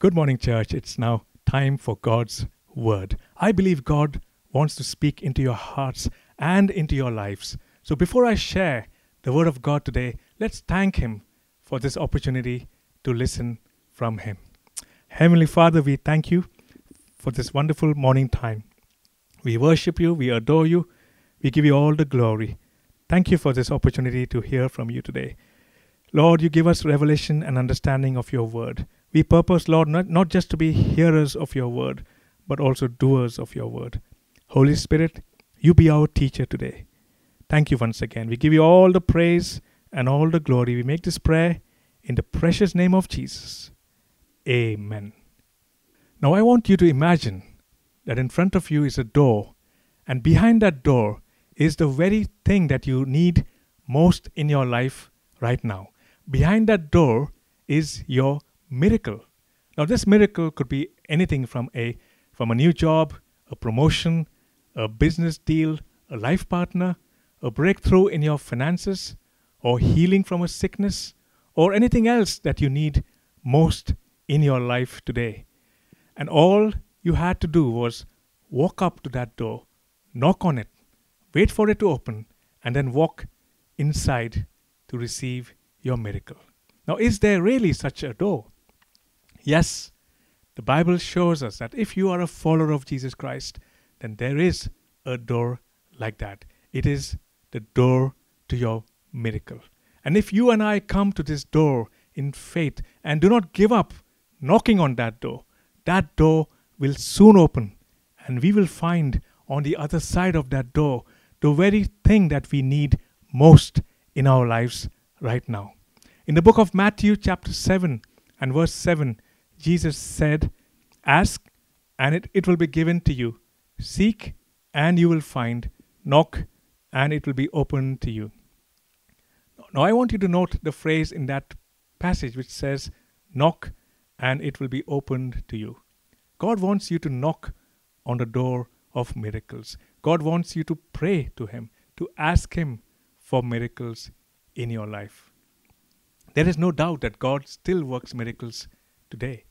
Good morning, church. It's now time for God's Word. I believe God wants to speak into your hearts and into your lives. So before I share the Word of God today, let's thank Him for this opportunity to listen from Him. Heavenly Father, we thank you for this wonderful morning time. We worship you, we adore you, we give you all the glory. Thank you for this opportunity to hear from you today. Lord, you give us revelation and understanding of your word. We purpose, Lord, not, not just to be hearers of your word, but also doers of your word. Holy Spirit, you be our teacher today. Thank you once again. We give you all the praise and all the glory. We make this prayer in the precious name of Jesus. Amen. Now, I want you to imagine that in front of you is a door, and behind that door is the very thing that you need most in your life right now. Behind that door is your miracle. Now, this miracle could be anything from a from a new job, a promotion, a business deal, a life partner, a breakthrough in your finances, or healing from a sickness, or anything else that you need most in your life today. And all you had to do was walk up to that door, knock on it, wait for it to open, and then walk inside to receive your miracle. Now, is there really such a door? Yes, the Bible shows us that if you are a follower of Jesus Christ, then there is a door like that. It is the door to your miracle. And if you and I come to this door in faith and do not give up knocking on that door, that door will soon open and we will find on the other side of that door the very thing that we need most in our lives right now. In the book of Matthew, chapter 7 and verse 7, Jesus said, Ask and it, it will be given to you. Seek and you will find. Knock and it will be opened to you. Now, I want you to note the phrase in that passage which says, Knock and it will be opened to you. God wants you to knock on the door of miracles. God wants you to pray to Him, to ask Him for miracles in your life. There is no doubt that God still works miracles today.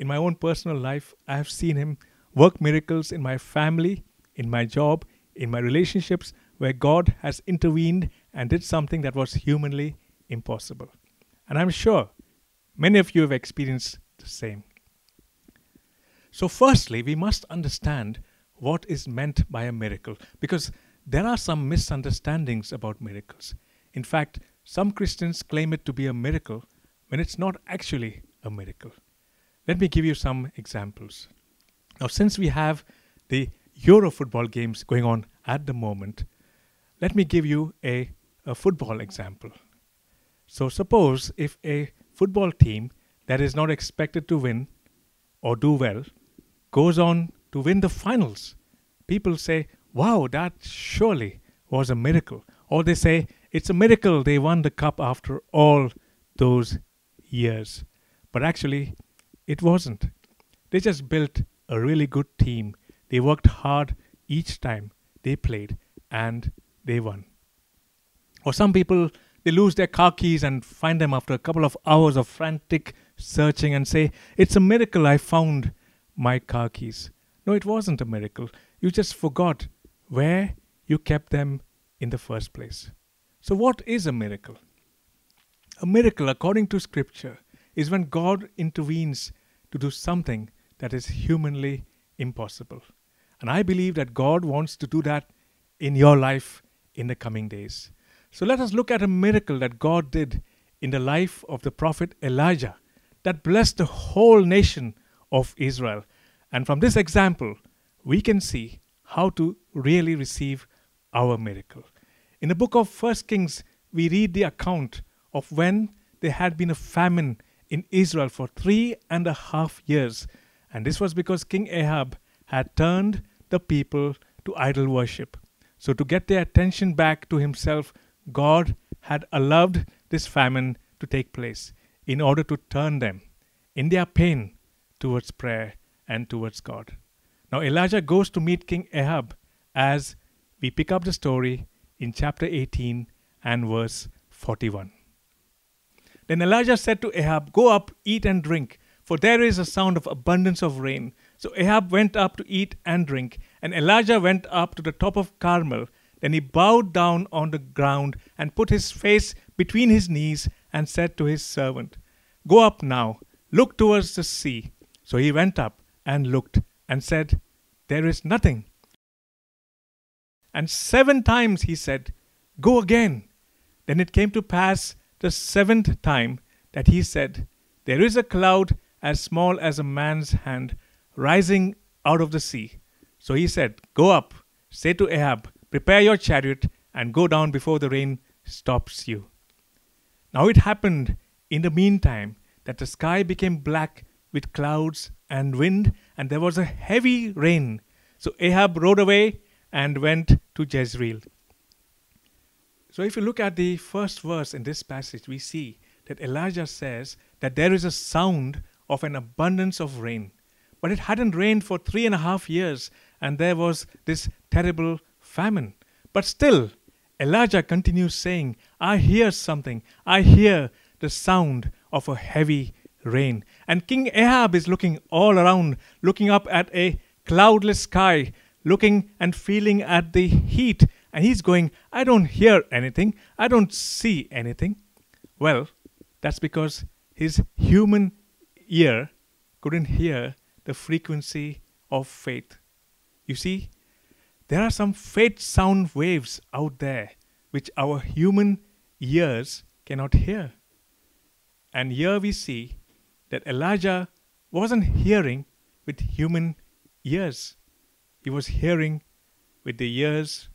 In my own personal life, I have seen Him work miracles in my family, in my job, in my relationships, where God has intervened and did something that was humanly impossible. And I'm sure many of you have experienced the same. So, firstly, we must understand what is meant by a miracle because there are some misunderstandings about miracles. In fact, some Christians claim it to be a miracle when it's not actually a miracle. Let me give you some examples. Now, since we have the Euro football games going on at the moment, let me give you a, a football example. So, suppose if a football team that is not expected to win or do well goes on to win the finals, people say, Wow, that surely was a miracle. Or they say, It's a miracle they won the cup after all those years. But actually, it wasn't. They just built a really good team. They worked hard each time they played and they won. Or some people, they lose their car keys and find them after a couple of hours of frantic searching and say, It's a miracle I found my car keys. No, it wasn't a miracle. You just forgot where you kept them in the first place. So, what is a miracle? A miracle, according to Scripture, is when God intervenes to do something that is humanly impossible. And I believe that God wants to do that in your life in the coming days. So let us look at a miracle that God did in the life of the prophet Elijah that blessed the whole nation of Israel. And from this example, we can see how to really receive our miracle. In the book of First Kings, we read the account of when there had been a famine in Israel for three and a half years. And this was because King Ahab had turned the people to idol worship. So, to get their attention back to himself, God had allowed this famine to take place in order to turn them in their pain towards prayer and towards God. Now, Elijah goes to meet King Ahab as we pick up the story in chapter 18 and verse 41. Then Elijah said to Ahab, Go up, eat and drink, for there is a sound of abundance of rain. So Ahab went up to eat and drink, and Elijah went up to the top of Carmel. Then he bowed down on the ground and put his face between his knees and said to his servant, Go up now, look towards the sea. So he went up and looked and said, There is nothing. And seven times he said, Go again. Then it came to pass the seventh time that he said, There is a cloud as small as a man's hand rising out of the sea. So he said, Go up, say to Ahab, Prepare your chariot, and go down before the rain stops you. Now it happened in the meantime that the sky became black with clouds and wind, and there was a heavy rain. So Ahab rode away and went to Jezreel. So if you look at the first verse in this passage, we see that Elijah says that there is a sound of an abundance of rain. But it hadn't rained for three and a half years, and there was this terrible famine. But still, Elijah continues saying, I hear something. I hear the sound of a heavy rain. And King Ahab is looking all around, looking up at a cloudless sky, looking and feeling at the heat. And he's going, I don't hear anything. I don't see anything. Well, that's because his human ear couldn't hear the frequency of faith. You see, there are some faith sound waves out there which our human ears cannot hear. And here we see that Elijah wasn't hearing with human ears, he was hearing with the ears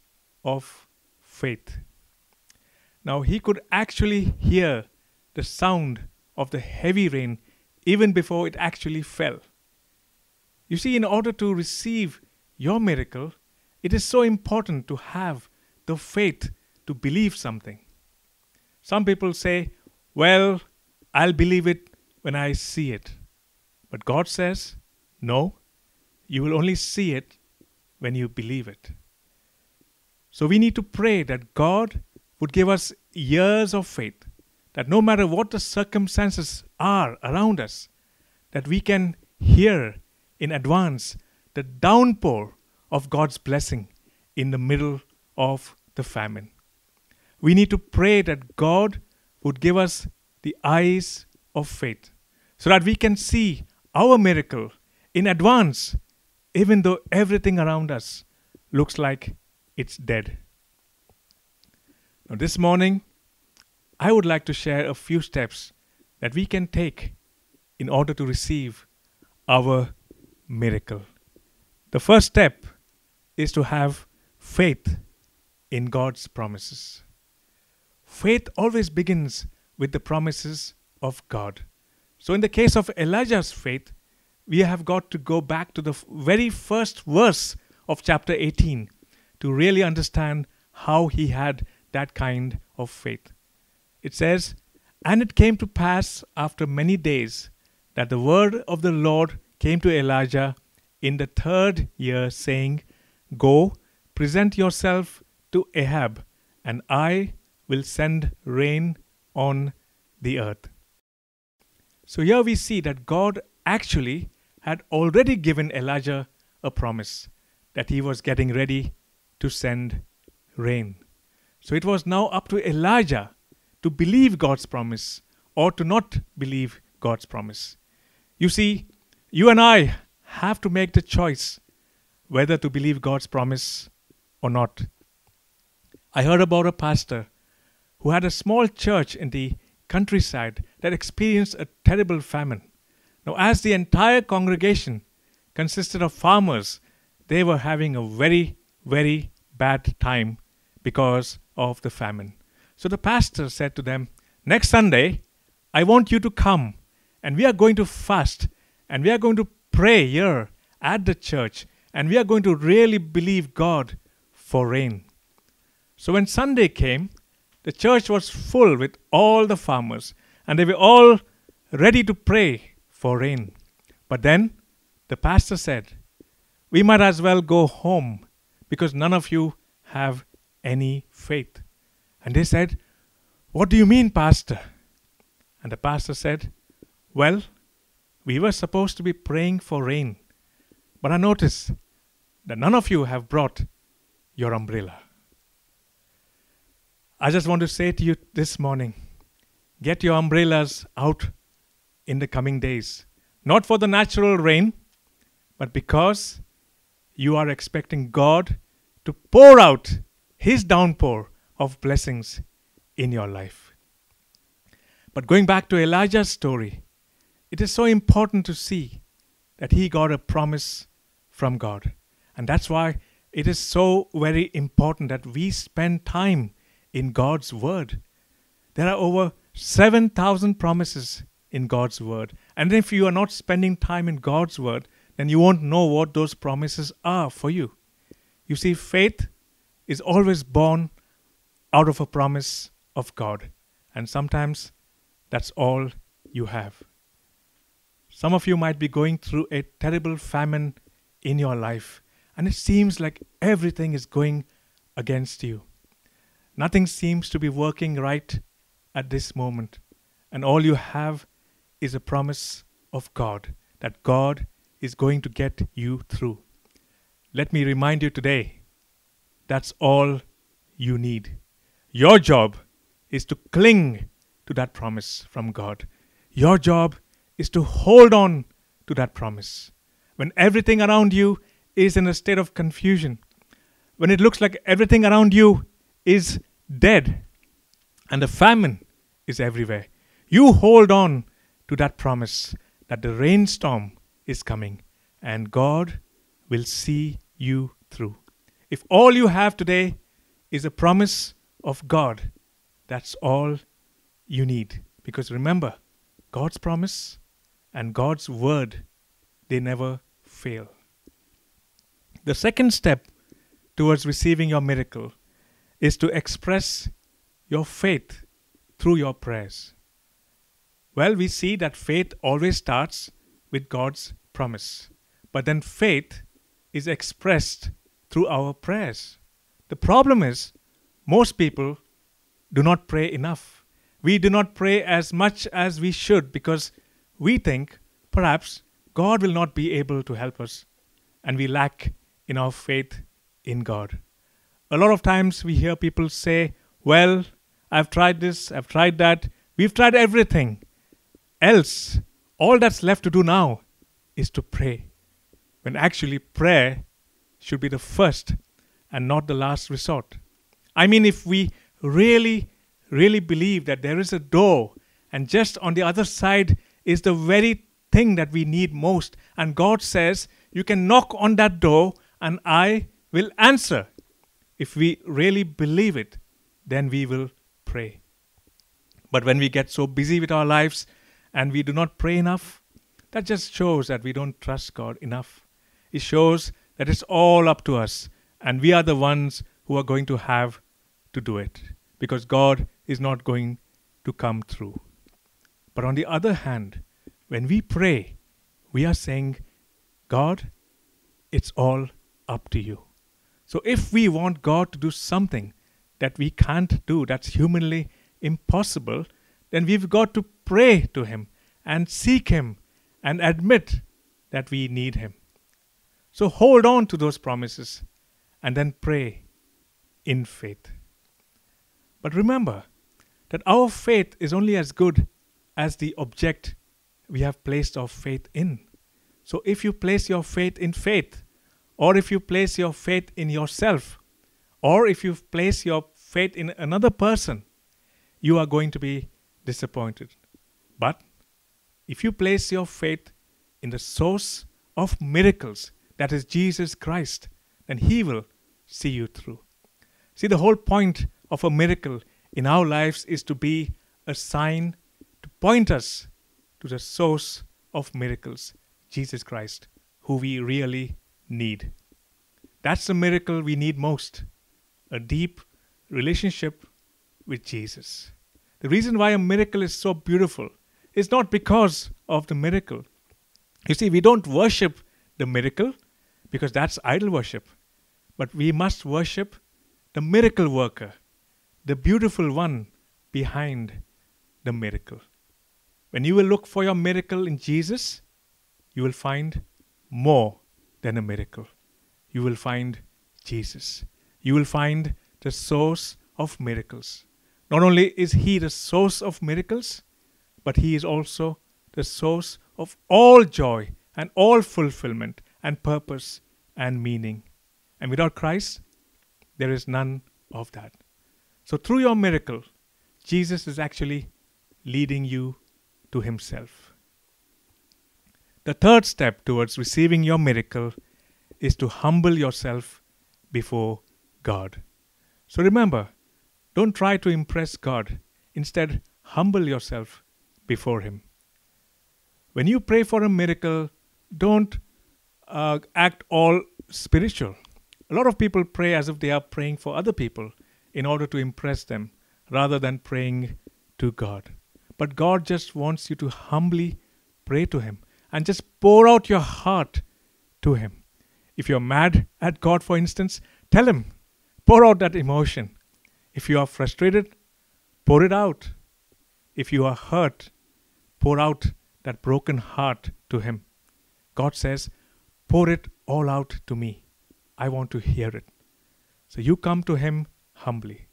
of faith. Now he could actually hear the sound of the heavy rain even before it actually fell. You see, in order to receive your miracle, it is so important to have the faith to believe something. Some people say, Well, I'll believe it when I see it. But God says, No, you will only see it when you believe it. So we need to pray that God would give us years of faith that no matter what the circumstances are around us, that we can hear in advance the downpour of God's blessing in the middle of the famine. We need to pray that God would give us the eyes of faith so that we can see our miracle in advance, even though everything around us looks like it's dead. Now, this morning, I would like to share a few steps that we can take in order to receive our miracle. The first step is to have faith in God's promises. Faith always begins with the promises of God. So, in the case of Elijah's faith, we have got to go back to the very first verse of chapter 18 to really understand how he had that kind of faith. It says, And it came to pass after many days that the word of the Lord came to Elijah in the third year, saying, Go, present yourself to Ahab, and I will send rain on the earth. So here we see that God actually had already given Elijah a promise that he was getting ready to send rain. So it was now up to Elijah to believe God's promise or to not believe God's promise. You see, you and I have to make the choice whether to believe God's promise or not. I heard about a pastor who had a small church in the countryside that experienced a terrible famine. Now, as the entire congregation consisted of farmers, they were having a very, very bad time because of the famine. So the pastor said to them, Next Sunday, I want you to come and we are going to fast and we are going to pray here at the church and we are going to really believe God for rain. So when Sunday came, the church was full with all the farmers and they were all ready to pray for rain. But then the pastor said, We might as well go home because none of you have any faith. And they said, What do you mean, Pastor? And the pastor said, Well, we were supposed to be praying for rain. But I notice that none of you have brought your umbrella. I just want to say to you this morning get your umbrellas out in the coming days. Not for the natural rain, but because you are expecting God to pour out His downpour of blessings in your life. But going back to Elijah's story, it is so important to see that he got a promise from God. And that's why it is so very important that we spend time in God's Word. There are over 7,000 promises in God's Word. And if you are not spending time in God's Word, then you won't know what those promises are for you. You see, faith is always born out of a promise of God. And sometimes that's all you have. Some of you might be going through a terrible famine in your life, and it seems like everything is going against you. Nothing seems to be working right at this moment, and all you have is a promise of God that God is going to get you through. Let me remind you today that's all you need. Your job is to cling to that promise from God. Your job is to hold on to that promise. When everything around you is in a state of confusion, when it looks like everything around you is dead and the famine is everywhere, you hold on to that promise that the rainstorm is coming and God will see you through. If all you have today is a promise of God, that's all you need. Because remember, God's promise and God's word, they never fail. The second step towards receiving your miracle is to express your faith through your prayers. Well, we see that faith always starts with God's promise, but then faith is expressed through our prayers. The problem is, most people do not pray enough. We do not pray as much as we should because we think perhaps God will not be able to help us and we lack in our faith in God. A lot of times we hear people say, Well, I've tried this, I've tried that, we've tried everything. Else, all that's left to do now is to pray. When actually, prayer should be the first and not the last resort. I mean, if we really, really believe that there is a door and just on the other side is the very thing that we need most. And God says, You can knock on that door and I will answer. If we really believe it, then we will pray. But when we get so busy with our lives and we do not pray enough, that just shows that we don't trust God enough. It shows that it's all up to us and we are the ones who are going to have to do it because God is not going to come through. But on the other hand, when we pray, we are saying, God, it's all up to you. So if we want God to do something that we can't do, that's humanly impossible, then we've got to pray to Him and seek Him and admit that we need Him. So hold on to those promises and then pray in faith. But remember that our faith is only as good as the object we have placed our faith in. So if you place your faith in faith, or if you place your faith in yourself, or if you place your faith in another person, you are going to be disappointed. But if you place your faith in the source of miracles, that is Jesus Christ, then He will see you through. See, the whole point of a miracle in our lives is to be a sign to point us to the source of miracles, Jesus Christ, who we really need. That's the miracle we need most a deep relationship with Jesus. The reason why a miracle is so beautiful is not because of the miracle. You see, we don't worship the miracle because that's idol worship, but we must worship the miracle worker, the beautiful one behind the miracle. When you will look for your miracle in Jesus, you will find more than a miracle. You will find Jesus. You will find the source of miracles. Not only is He the source of miracles, but He is also the source of all joy and all fulfillment and purpose and meaning. And without Christ, there is none of that. So, through your miracle, Jesus is actually leading you to Himself. The third step towards receiving your miracle is to humble yourself before God. So remember, don't try to impress God. Instead, humble yourself before Him. When you pray for a miracle, don't uh, act all spiritual. A lot of people pray as if they are praying for other people in order to impress them rather than praying to God. But God just wants you to humbly pray to Him and just pour out your heart to Him. If you're mad at God, for instance, tell Him, pour out that emotion. If you are frustrated, pour it out. If you are hurt, pour out that broken heart to Him. God says, pour it all out to me. I want to hear it. So you come to Him humbly.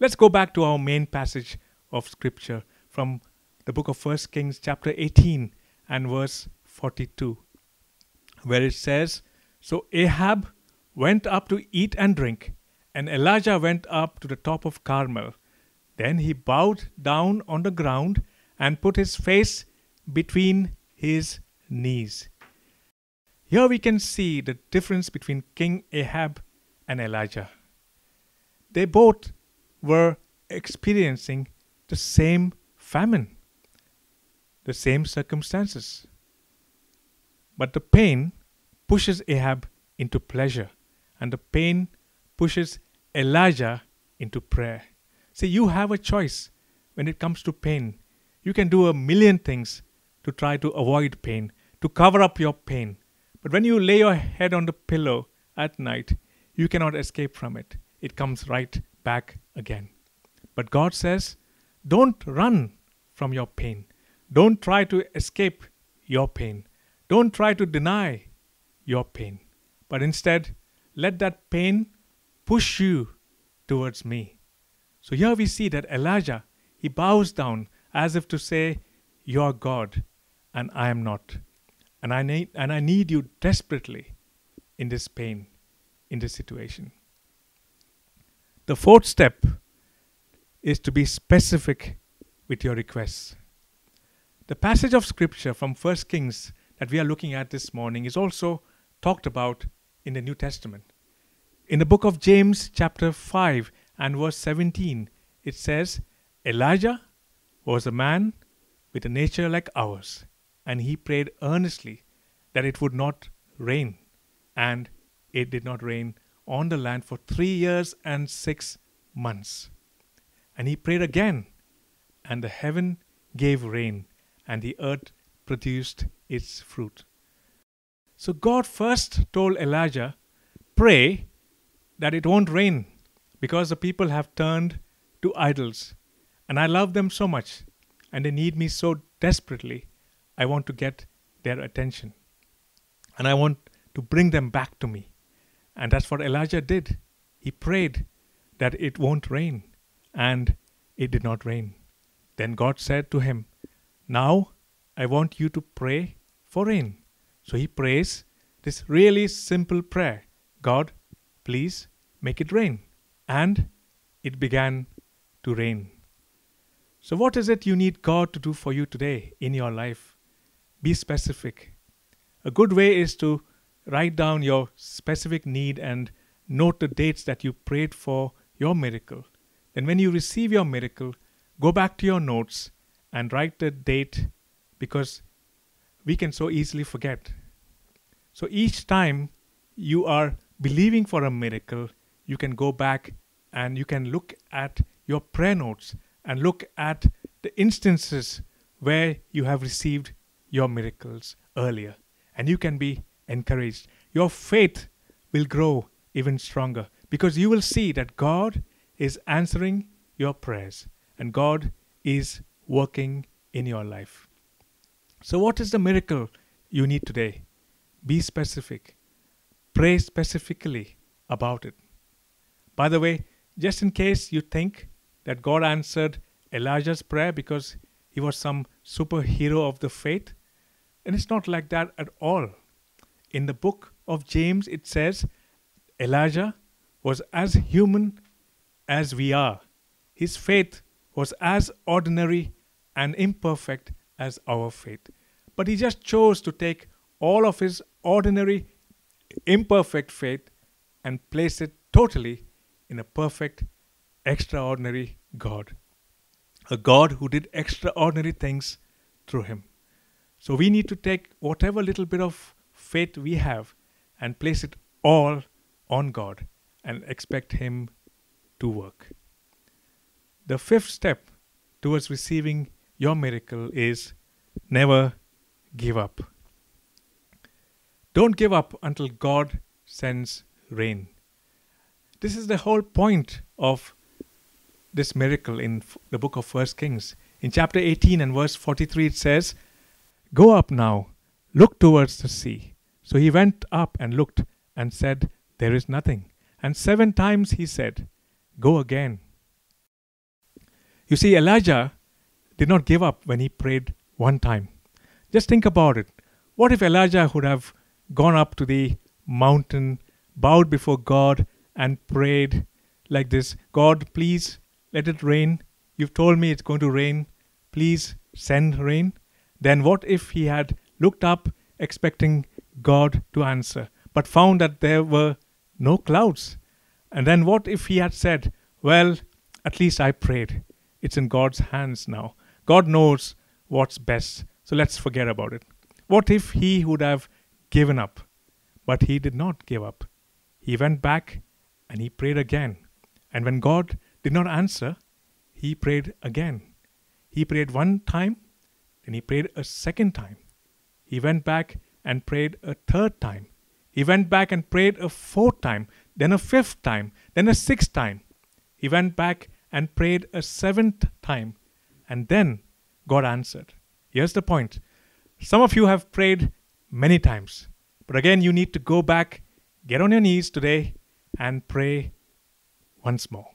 Let's go back to our main passage of Scripture from the book of 1 Kings, chapter 18 and verse 42, where it says, So Ahab went up to eat and drink, and Elijah went up to the top of Carmel. Then he bowed down on the ground and put his face between his knees. Here we can see the difference between King Ahab and Elijah. They both were experiencing the same famine, the same circumstances. But the pain pushes Ahab into pleasure, and the pain pushes Elijah into prayer. See, you have a choice when it comes to pain. You can do a million things to try to avoid pain, to cover up your pain. But when you lay your head on the pillow at night, you cannot escape from it. It comes right back again. But God says, don't run from your pain. Don't try to escape your pain. Don't try to deny your pain, but instead let that pain push you towards me. So here we see that Elijah, he bows down as if to say, You are God and I am not. And I need, and I need you desperately in this pain, in this situation. The fourth step is to be specific with your requests. The passage of scripture from 1 Kings that we are looking at this morning is also talked about in the New Testament. In the book of James, chapter 5 and verse 17, it says, Elijah was a man with a nature like ours, and he prayed earnestly that it would not rain. And it did not rain on the land for three years and six months. And he prayed again, and the heaven gave rain, and the earth produced its fruit. So God first told Elijah, Pray that it won't rain because the people have turned to idols. And I love them so much, and they need me so desperately. I want to get their attention. And I want to bring them back to me. And that's what Elijah did. He prayed that it won't rain, and it did not rain. Then God said to him, Now I want you to pray for rain. So he prays this really simple prayer God, please make it rain. And it began to rain. So, what is it you need God to do for you today in your life? Be specific. A good way is to write down your specific need and note the dates that you prayed for your miracle. Then, when you receive your miracle, go back to your notes and write the date because we can so easily forget. So each time you are believing for a miracle, you can go back and you can look at your prayer notes and look at the instances where you have received your miracles earlier. And you can be encouraged. Your faith will grow even stronger because you will see that God is answering your prayers and God is working in your life. So, what is the miracle you need today. Be specific. Pray specifically about it. By the way, just in case you think that God answered Elijah's prayer because he was some superhero of the faith, and it's not like that at all. In the book of James, it says Elijah was as human as we are. His faith was as ordinary and imperfect as our faith. But he just chose to take all of his ordinary, imperfect faith and place it totally in a perfect, extraordinary God. A God who did extraordinary things through him. So we need to take whatever little bit of faith we have and place it all on God and expect Him to work. The fifth step towards receiving your miracle is never give up. Don't give up until God sends rain. This is the whole point of this miracle in the book of First Kings. In chapter 18 and verse 43, it says, Go up now, look towards the sea. So he went up and looked and said, There is nothing. And seven times he said, Go again. You see, Elijah did not give up when he prayed one time. Just think about it. What if Elijah would have gone up to the mountain, bowed before God, and prayed like this God, please let it rain. You've told me it's going to rain. Please send rain. Then what if he had looked up expecting God to answer, but found that there were no clouds? And then what if he had said, Well, at least I prayed. It's in God's hands now. God knows what's best, so let's forget about it. What if he would have given up? But he did not give up. He went back and he prayed again. And when God did not answer, he prayed again. He prayed one time, then he prayed a second time. He went back and prayed a third time. He went back and prayed a fourth time, then a fifth time, then a sixth time. He went back and prayed a seventh time, and then God answered. Here's the point some of you have prayed many times, but again, you need to go back, get on your knees today, and pray once more.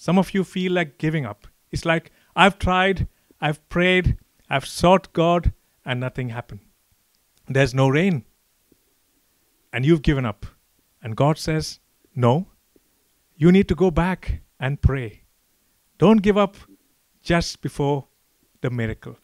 Some of you feel like giving up. It's like, I've tried, I've prayed, I've sought God, and nothing happened. There's no rain. And you've given up. And God says, No, you need to go back and pray. Don't give up just before the miracle.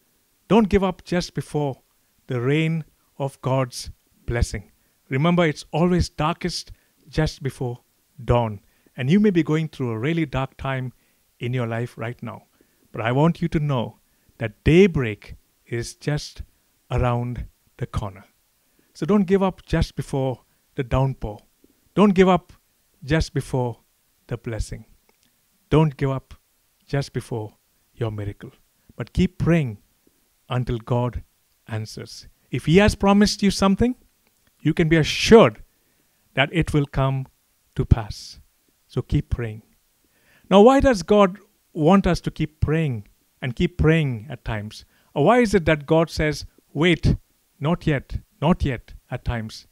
Don't give up just before the rain of God's blessing. Remember, it's always darkest just before dawn. And you may be going through a really dark time in your life right now. But I want you to know that daybreak is just around the corner. So don't give up just before the downpour. Don't give up just before the blessing. Don't give up just before your miracle. But keep praying until God answers. If He has promised you something, you can be assured that it will come to pass. So keep praying. Now, why does God want us to keep praying and keep praying at times? Or why is it that God says, wait, not yet, not yet at times?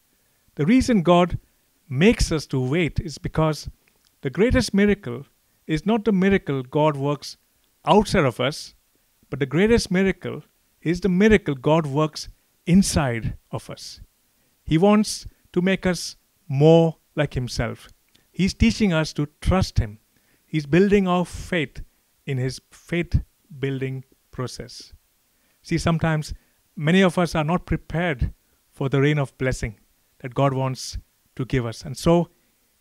The reason God makes us to wait is because the greatest miracle is not the miracle God works outside of us, but the greatest miracle is the miracle God works inside of us. He wants to make us more like Himself. He's teaching us to trust Him. He's building our faith in His faith building process. See, sometimes many of us are not prepared for the rain of blessing that God wants to give us. And so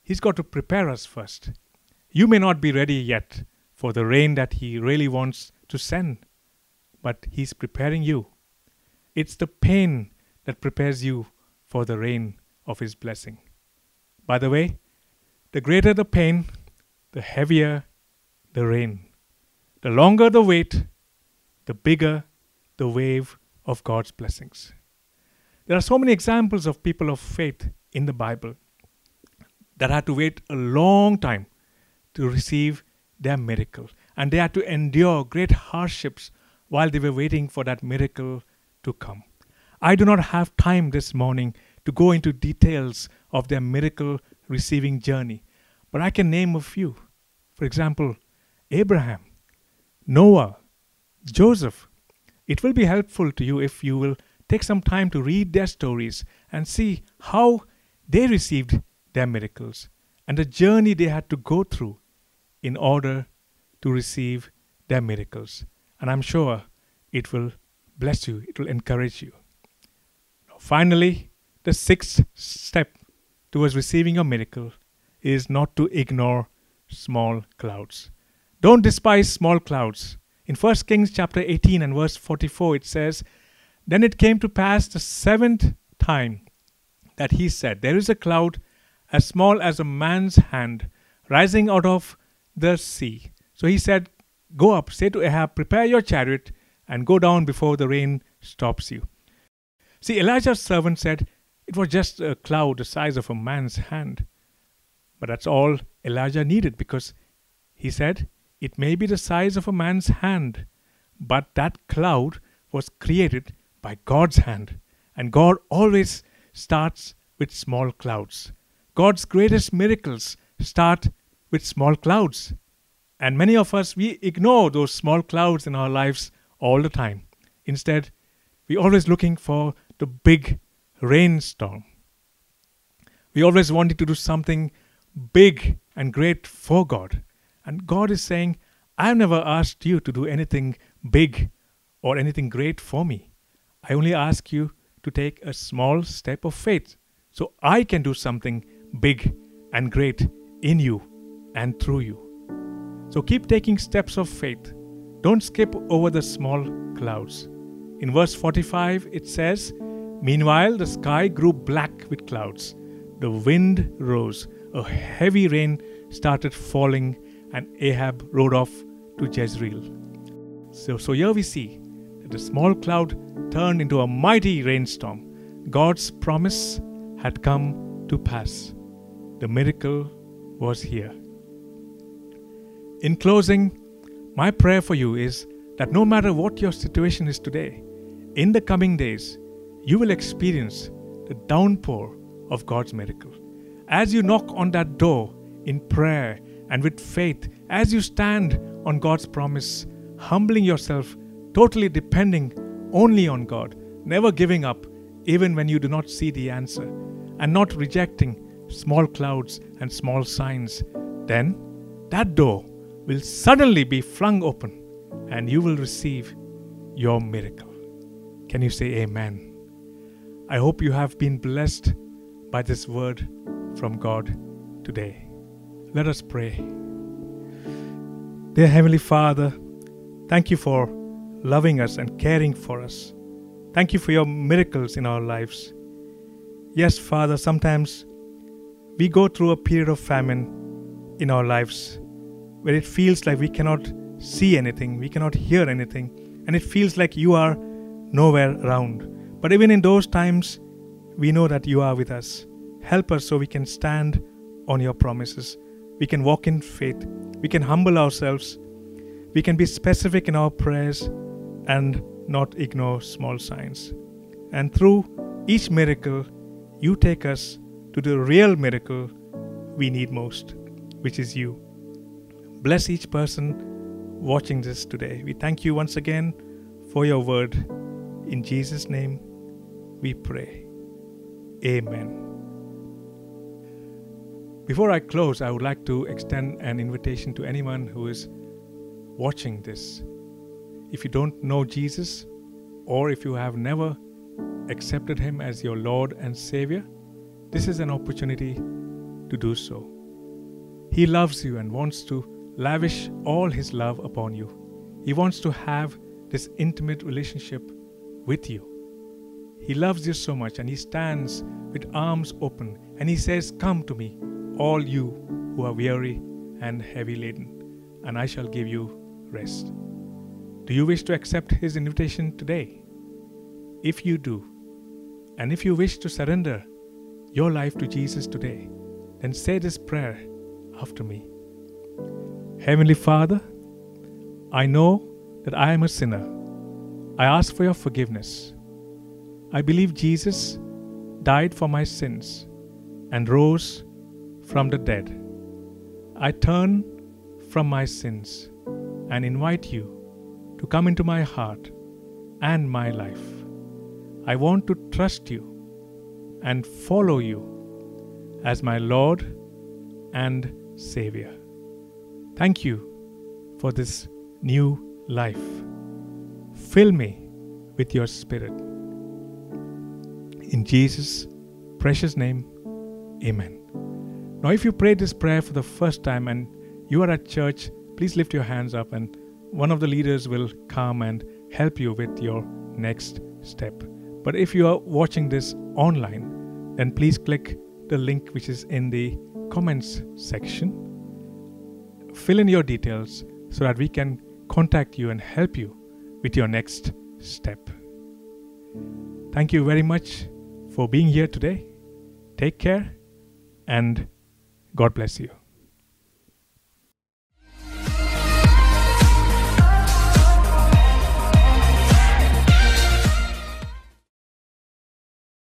He's got to prepare us first. You may not be ready yet for the rain that He really wants to send, but He's preparing you. It's the pain that prepares you for the rain of His blessing. By the way, the greater the pain, the heavier the rain. The longer the wait, the bigger the wave of God's blessings. There are so many examples of people of faith in the Bible that had to wait a long time to receive their miracle. And they had to endure great hardships while they were waiting for that miracle to come. I do not have time this morning to go into details of their miracle receiving journey, but I can name a few. For example, Abraham, Noah, Joseph. It will be helpful to you if you will take some time to read their stories and see how they received their miracles and the journey they had to go through in order to receive their miracles. And I'm sure it will bless you, it will encourage you. Finally, the sixth step towards receiving a miracle is not to ignore small clouds. Don't despise small clouds. In 1 Kings chapter 18 and verse 44 it says, Then it came to pass the seventh time that he said, There is a cloud as small as a man's hand rising out of the sea. So he said, Go up, say to Ahab, prepare your chariot and go down before the rain stops you. See, Elijah's servant said it was just a cloud the size of a man's hand. But that's all Elijah needed because he said, It may be the size of a man's hand, but that cloud was created by God's hand. And God always starts with small clouds. God's greatest miracles start with small clouds. And many of us, we ignore those small clouds in our lives all the time. Instead, we're always looking for the big rainstorm. We always wanted to do something big and great for God. And God is saying, I've never asked you to do anything big or anything great for me. I only ask you to take a small step of faith so I can do something big and great in you and through you. So keep taking steps of faith. Don't skip over the small clouds. In verse 45, it says, Meanwhile, the sky grew black with clouds. The wind rose. A heavy rain started falling, and Ahab rode off to Jezreel. So, so here we see that the small cloud turned into a mighty rainstorm. God's promise had come to pass. The miracle was here. In closing, my prayer for you is that no matter what your situation is today, in the coming days, you will experience the downpour of God's miracle. As you knock on that door in prayer and with faith, as you stand on God's promise, humbling yourself, totally depending only on God, never giving up even when you do not see the answer, and not rejecting small clouds and small signs, then that door will suddenly be flung open and you will receive your miracle. Can you say amen? I hope you have been blessed by this word from God today. Let us pray. Dear Heavenly Father, thank you for loving us and caring for us. Thank you for your miracles in our lives. Yes, Father, sometimes we go through a period of famine in our lives where it feels like we cannot see anything, we cannot hear anything, and it feels like you are nowhere around. But even in those times, we know that you are with us. Help us so we can stand on your promises. We can walk in faith. We can humble ourselves. We can be specific in our prayers and not ignore small signs. And through each miracle, you take us to the real miracle we need most, which is you. Bless each person watching this today. We thank you once again for your word. In Jesus' name we pray. Amen. Before I close, I would like to extend an invitation to anyone who is watching this. If you don't know Jesus, or if you have never accepted Him as your Lord and Savior, this is an opportunity to do so. He loves you and wants to lavish all His love upon you. He wants to have this intimate relationship with you. He loves you so much and He stands with arms open and He says, Come to me, all you who are weary and heavy laden, and I shall give you rest. Do you wish to accept His invitation today? If you do, and if you wish to surrender your life to Jesus today, then say this prayer after me. Heavenly Father, I know that I am a sinner. I ask for your forgiveness. I believe Jesus died for my sins and rose from the dead. I turn from my sins and invite you to come into my heart and my life. I want to trust you and follow you as my Lord and Savior. Thank you for this new life. Fill me with your Spirit. In Jesus' precious name, Amen. Now, if you prayed this prayer for the first time and you are at church, please lift your hands up and one of the leaders will come and help you with your next step. But if you are watching this online, then please click the link which is in the comments section. Fill in your details so that we can contact you and help you with your next step. Thank you very much for being here today. Take care and God bless you.